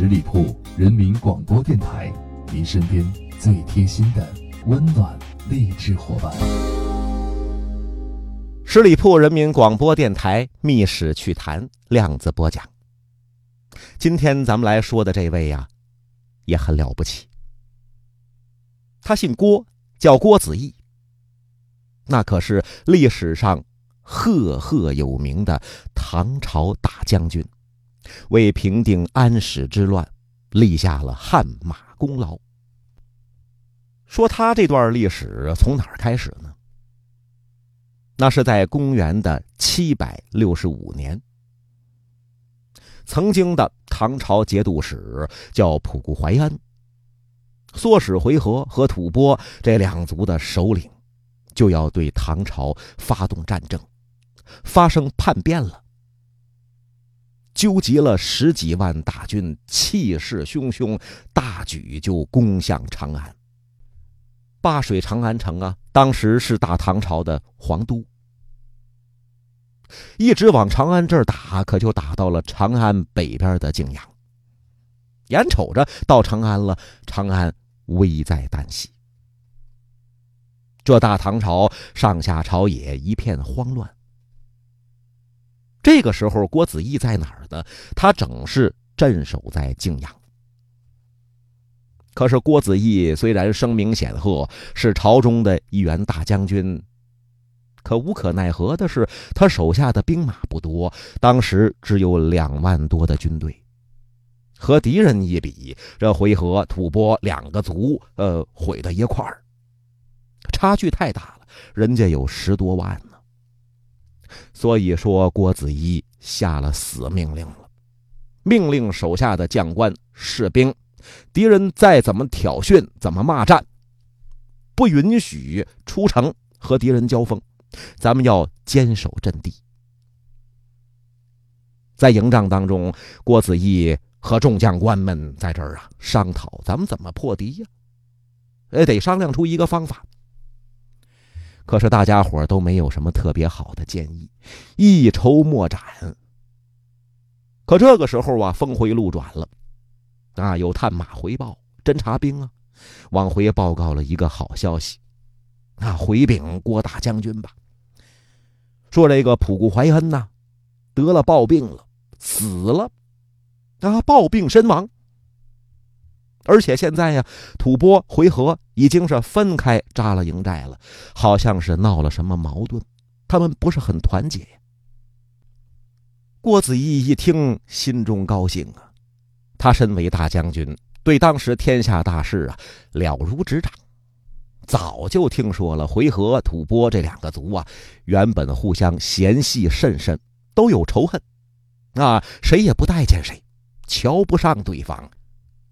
十里铺人民广播电台，您身边最贴心的温暖励志伙伴。十里铺人民广播电台《密史趣谈》量子播讲。今天咱们来说的这位呀，也很了不起。他姓郭，叫郭子仪。那可是历史上赫赫有名的唐朝大将军，为平定安史之乱立下了汗马功劳。说他这段历史从哪儿开始呢？那是在公元的七百六十五年，曾经的唐朝节度使叫仆固怀安，唆使回纥和吐蕃这两族的首领，就要对唐朝发动战争，发生叛变了，纠集了十几万大军，气势汹汹，大举就攻向长安。灞水长安城啊，当时是大唐朝的皇都。一直往长安这儿打，可就打到了长安北边的泾阳。眼瞅着到长安了，长安危在旦夕。这大唐朝上下朝野一片慌乱。这个时候，郭子仪在哪儿呢？他正是镇守在泾阳。可是郭子仪虽然声名显赫，是朝中的一员大将军。可无可奈何的是，他手下的兵马不多，当时只有两万多的军队，和敌人一比，这回纥、吐蕃两个族，呃，毁到一块儿，差距太大了。人家有十多万呢，所以说郭子仪下了死命令了，命令手下的将官士兵，敌人再怎么挑衅，怎么骂战，不允许出城和敌人交锋。咱们要坚守阵地。在营帐当中，郭子仪和众将官们在这儿啊商讨，咱们怎么破敌呀？呃，得商量出一个方法。可是大家伙都没有什么特别好的建议，一筹莫展。可这个时候啊，峰回路转了，啊，有探马回报，侦察兵啊，往回报告了一个好消息。啊，回禀郭大将军吧。说这个仆固怀恩呐，得了暴病了，死了，啊，暴病身亡。而且现在呀，吐蕃回纥已经是分开扎了营寨了，好像是闹了什么矛盾，他们不是很团结呀。郭子仪一听，心中高兴啊，他身为大将军，对当时天下大事啊了如指掌。早就听说了，回纥、吐蕃这两个族啊，原本互相嫌隙甚深，都有仇恨，啊，谁也不待见谁，瞧不上对方。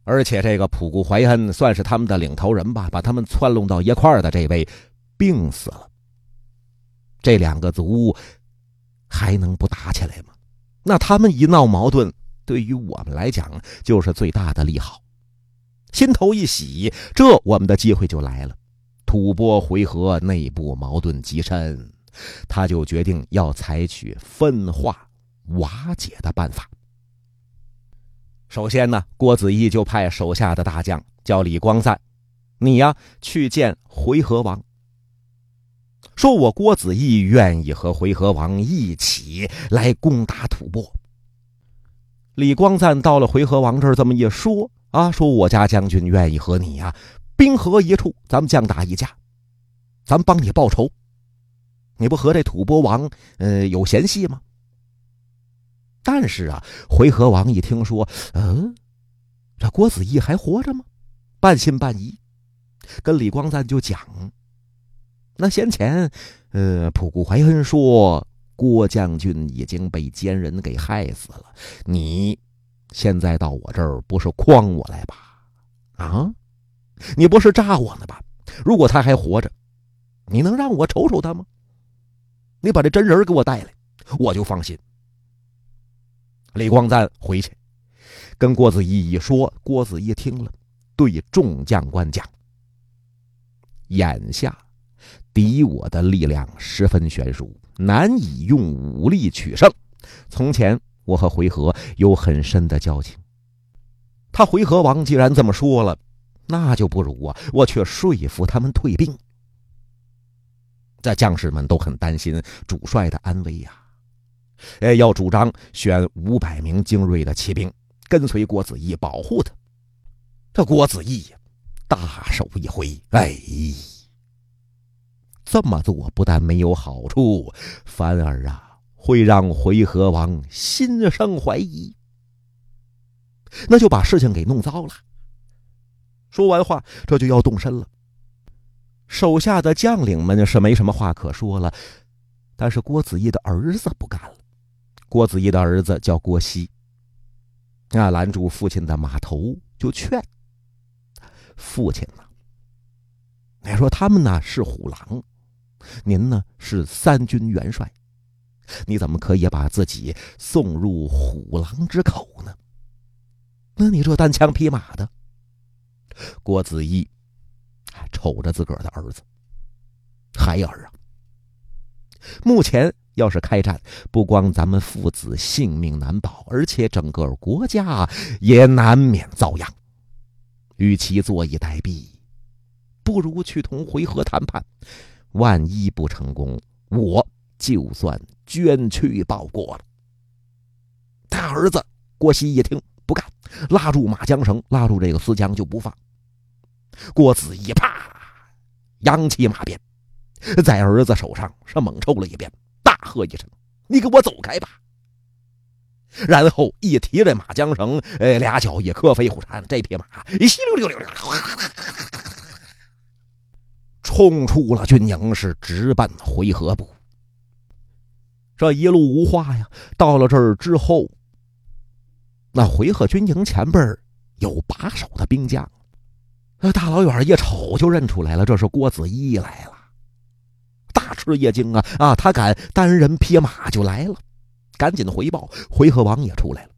而且这个普固怀恩算是他们的领头人吧，把他们窜弄到一块儿的这位病死了。这两个族还能不打起来吗？那他们一闹矛盾，对于我们来讲就是最大的利好。心头一喜，这我们的机会就来了。吐蕃回纥内部矛盾极深，他就决定要采取分化瓦解的办法。首先呢，郭子仪就派手下的大将叫李光赞，你呀去见回纥王，说我郭子仪愿意和回纥王一起来攻打吐蕃。李光赞到了回纥王这儿，这么一说啊，说我家将军愿意和你呀。兵合一处，咱们将打一架，咱们帮你报仇。你不和这吐蕃王呃有嫌隙吗？但是啊，回纥王一听说，嗯，这郭子仪还活着吗？半信半疑，跟李光赞就讲，那先前呃普固怀恩说郭将军已经被奸人给害死了，你现在到我这儿不是诓我来吧？啊？你不是诈我呢吧？如果他还活着，你能让我瞅瞅他吗？你把这真人给我带来，我就放心。李光赞回去，跟郭子仪一说，郭子仪听了，对众将官讲：“眼下敌我的力量十分悬殊，难以用武力取胜。从前我和回纥有很深的交情。”他回纥王既然这么说了，那就不如啊，我却说服他们退兵。这将士们都很担心主帅的安危呀，哎，要主张选五百名精锐的骑兵跟随郭子仪保护他。这郭子仪呀，大手一挥，哎，这么做不但没有好处，反而啊会让回纥王心生怀疑，那就把事情给弄糟了。说完话，这就要动身了。手下的将领们是没什么话可说了，但是郭子仪的儿子不干了。郭子仪的儿子叫郭熙，啊，拦住父亲的马头就劝父亲呢。你说他们呢是虎狼，您呢是三军元帅，你怎么可以把自己送入虎狼之口呢？那你这单枪匹马的，郭子仪。瞅着自个儿的儿子，孩儿啊！目前要是开战，不光咱们父子性命难保，而且整个国家也难免遭殃。与其坐以待毙，不如去同回纥谈判。万一不成功，我就算捐躯报国了。他儿子郭熙一听不干，拉住马缰绳，拉住这个丝缰就不放。郭子仪啪，扬起马鞭，在儿子手上是猛抽了一鞭，大喝一声：“你给我走开吧！”然后一提这马缰绳，呃，俩脚一磕飞虎山，这匹马一稀溜溜溜，冲出了军营，是直奔回纥部。这一路无话呀。到了这儿之后，那回纥军营前边有把守的兵将。那大老远一瞅就认出来了，这是郭子仪来了，大吃一惊啊！啊，他敢单人匹马就来了，赶紧回报回纥王也出来了，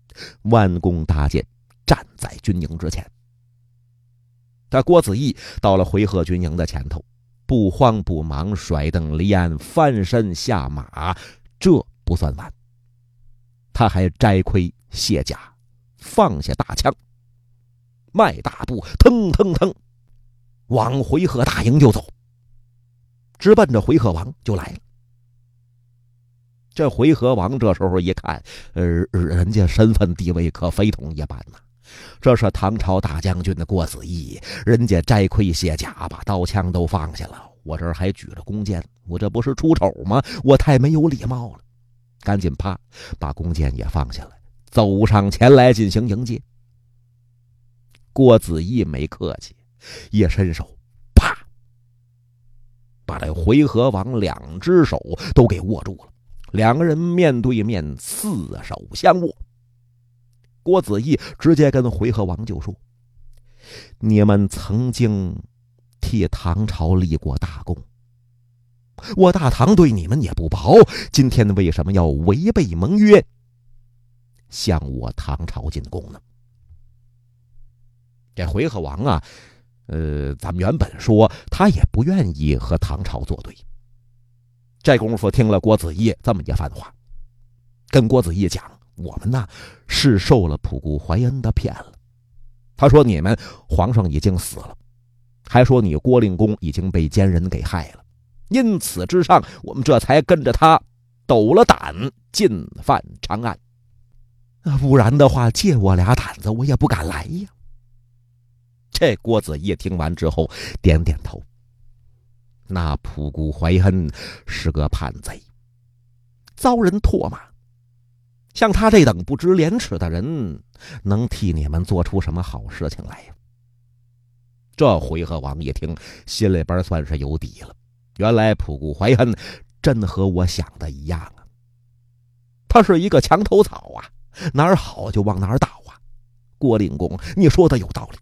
弯弓搭箭，站在军营之前。他郭子仪到了回纥军营的前头，不慌不忙，甩蹬离鞍，翻身下马，这不算完，他还摘盔卸甲，放下大枪。迈大步，腾腾腾，往回纥大营就走，直奔着回纥王就来了。这回纥王这时候一看，呃，人家身份地位可非同一般呐，这是唐朝大将军的郭子仪，人家摘盔卸甲，把刀枪都放下了，我这儿还举着弓箭，我这不是出丑吗？我太没有礼貌了，赶紧啪，把弓箭也放下来，走上前来进行迎接。郭子仪没客气，一伸手，把这回纥王两只手都给握住了。两个人面对面，四手相握。郭子仪直接跟回纥王就说：“你们曾经替唐朝立过大功，我大唐对你们也不薄，今天为什么要违背盟约，向我唐朝进贡呢？”这回纥王啊，呃，咱们原本说他也不愿意和唐朝作对。这功夫听了郭子仪这么一番话，跟郭子仪讲：“我们呢是受了普固怀恩的骗了。他说你们皇上已经死了，还说你郭令公已经被奸人给害了。因此之上，我们这才跟着他抖了胆进犯长安。不然的话，借我俩胆子，我也不敢来呀。”这郭子仪听完之后，点点头。那仆固怀恩是个叛贼，遭人唾骂。像他这等不知廉耻的人，能替你们做出什么好事情来呀？这回纥王一听，心里边算是有底了。原来仆固怀恩真和我想的一样啊。他是一个墙头草啊，哪儿好就往哪儿倒啊。郭令公，你说的有道理。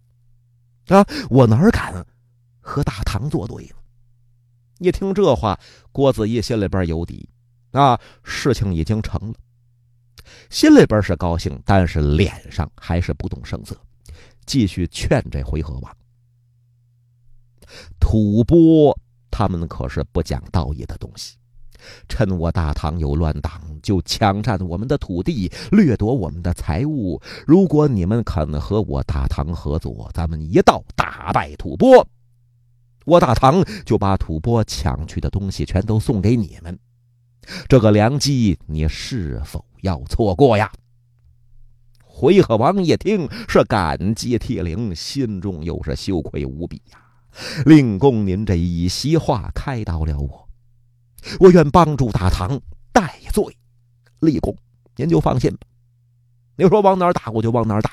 啊！我哪敢和大唐作对呢？一听这话，郭子仪心里边有底，啊，事情已经成了，心里边是高兴，但是脸上还是不动声色，继续劝这回纥王。吐蕃他们可是不讲道义的东西，趁我大唐有乱党，就抢占我们的土地，掠夺我们的财物。如果你们肯和我大唐合作，咱们一道打败吐蕃，我大唐就把吐蕃抢去的东西全都送给你们。这个良机，你是否要错过呀？回纥王一听，是感激涕零，心中又是羞愧无比呀。令公，您这一席话开导了我，我愿帮助大唐戴罪立功，您就放心吧。你说往哪打，我就往哪打。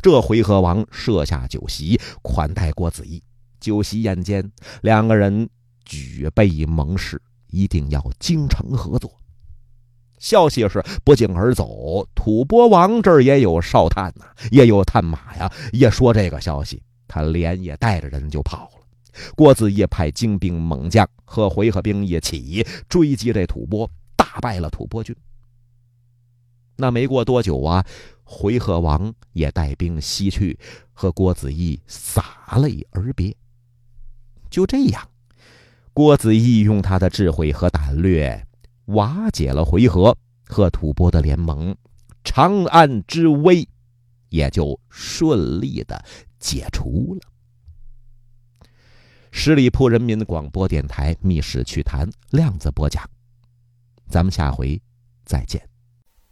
这回纥王设下酒席款待郭子仪，酒席宴间，两个人举杯盟誓，一定要精诚合作。消息是不胫而走，吐蕃王这儿也有哨探呐，也有探马呀。一说这个消息，他连夜带着人就跑。郭子仪派精兵猛将和回纥兵一起追击这吐蕃，大败了吐蕃军。那没过多久啊，回纥王也带兵西去，和郭子仪洒泪而别。就这样，郭子仪用他的智慧和胆略。瓦解了回纥和吐蕃的联盟，长安之危也就顺利的解除了。十里铺人民广播电台《密室趣谈》亮子播讲，咱们下回再见。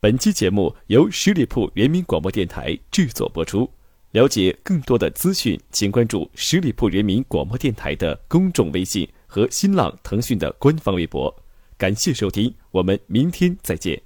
本期节目由十里铺人民广播电台制作播出。了解更多的资讯，请关注十里铺人民广播电台的公众微信和新浪、腾讯的官方微博。感谢收听，我们明天再见。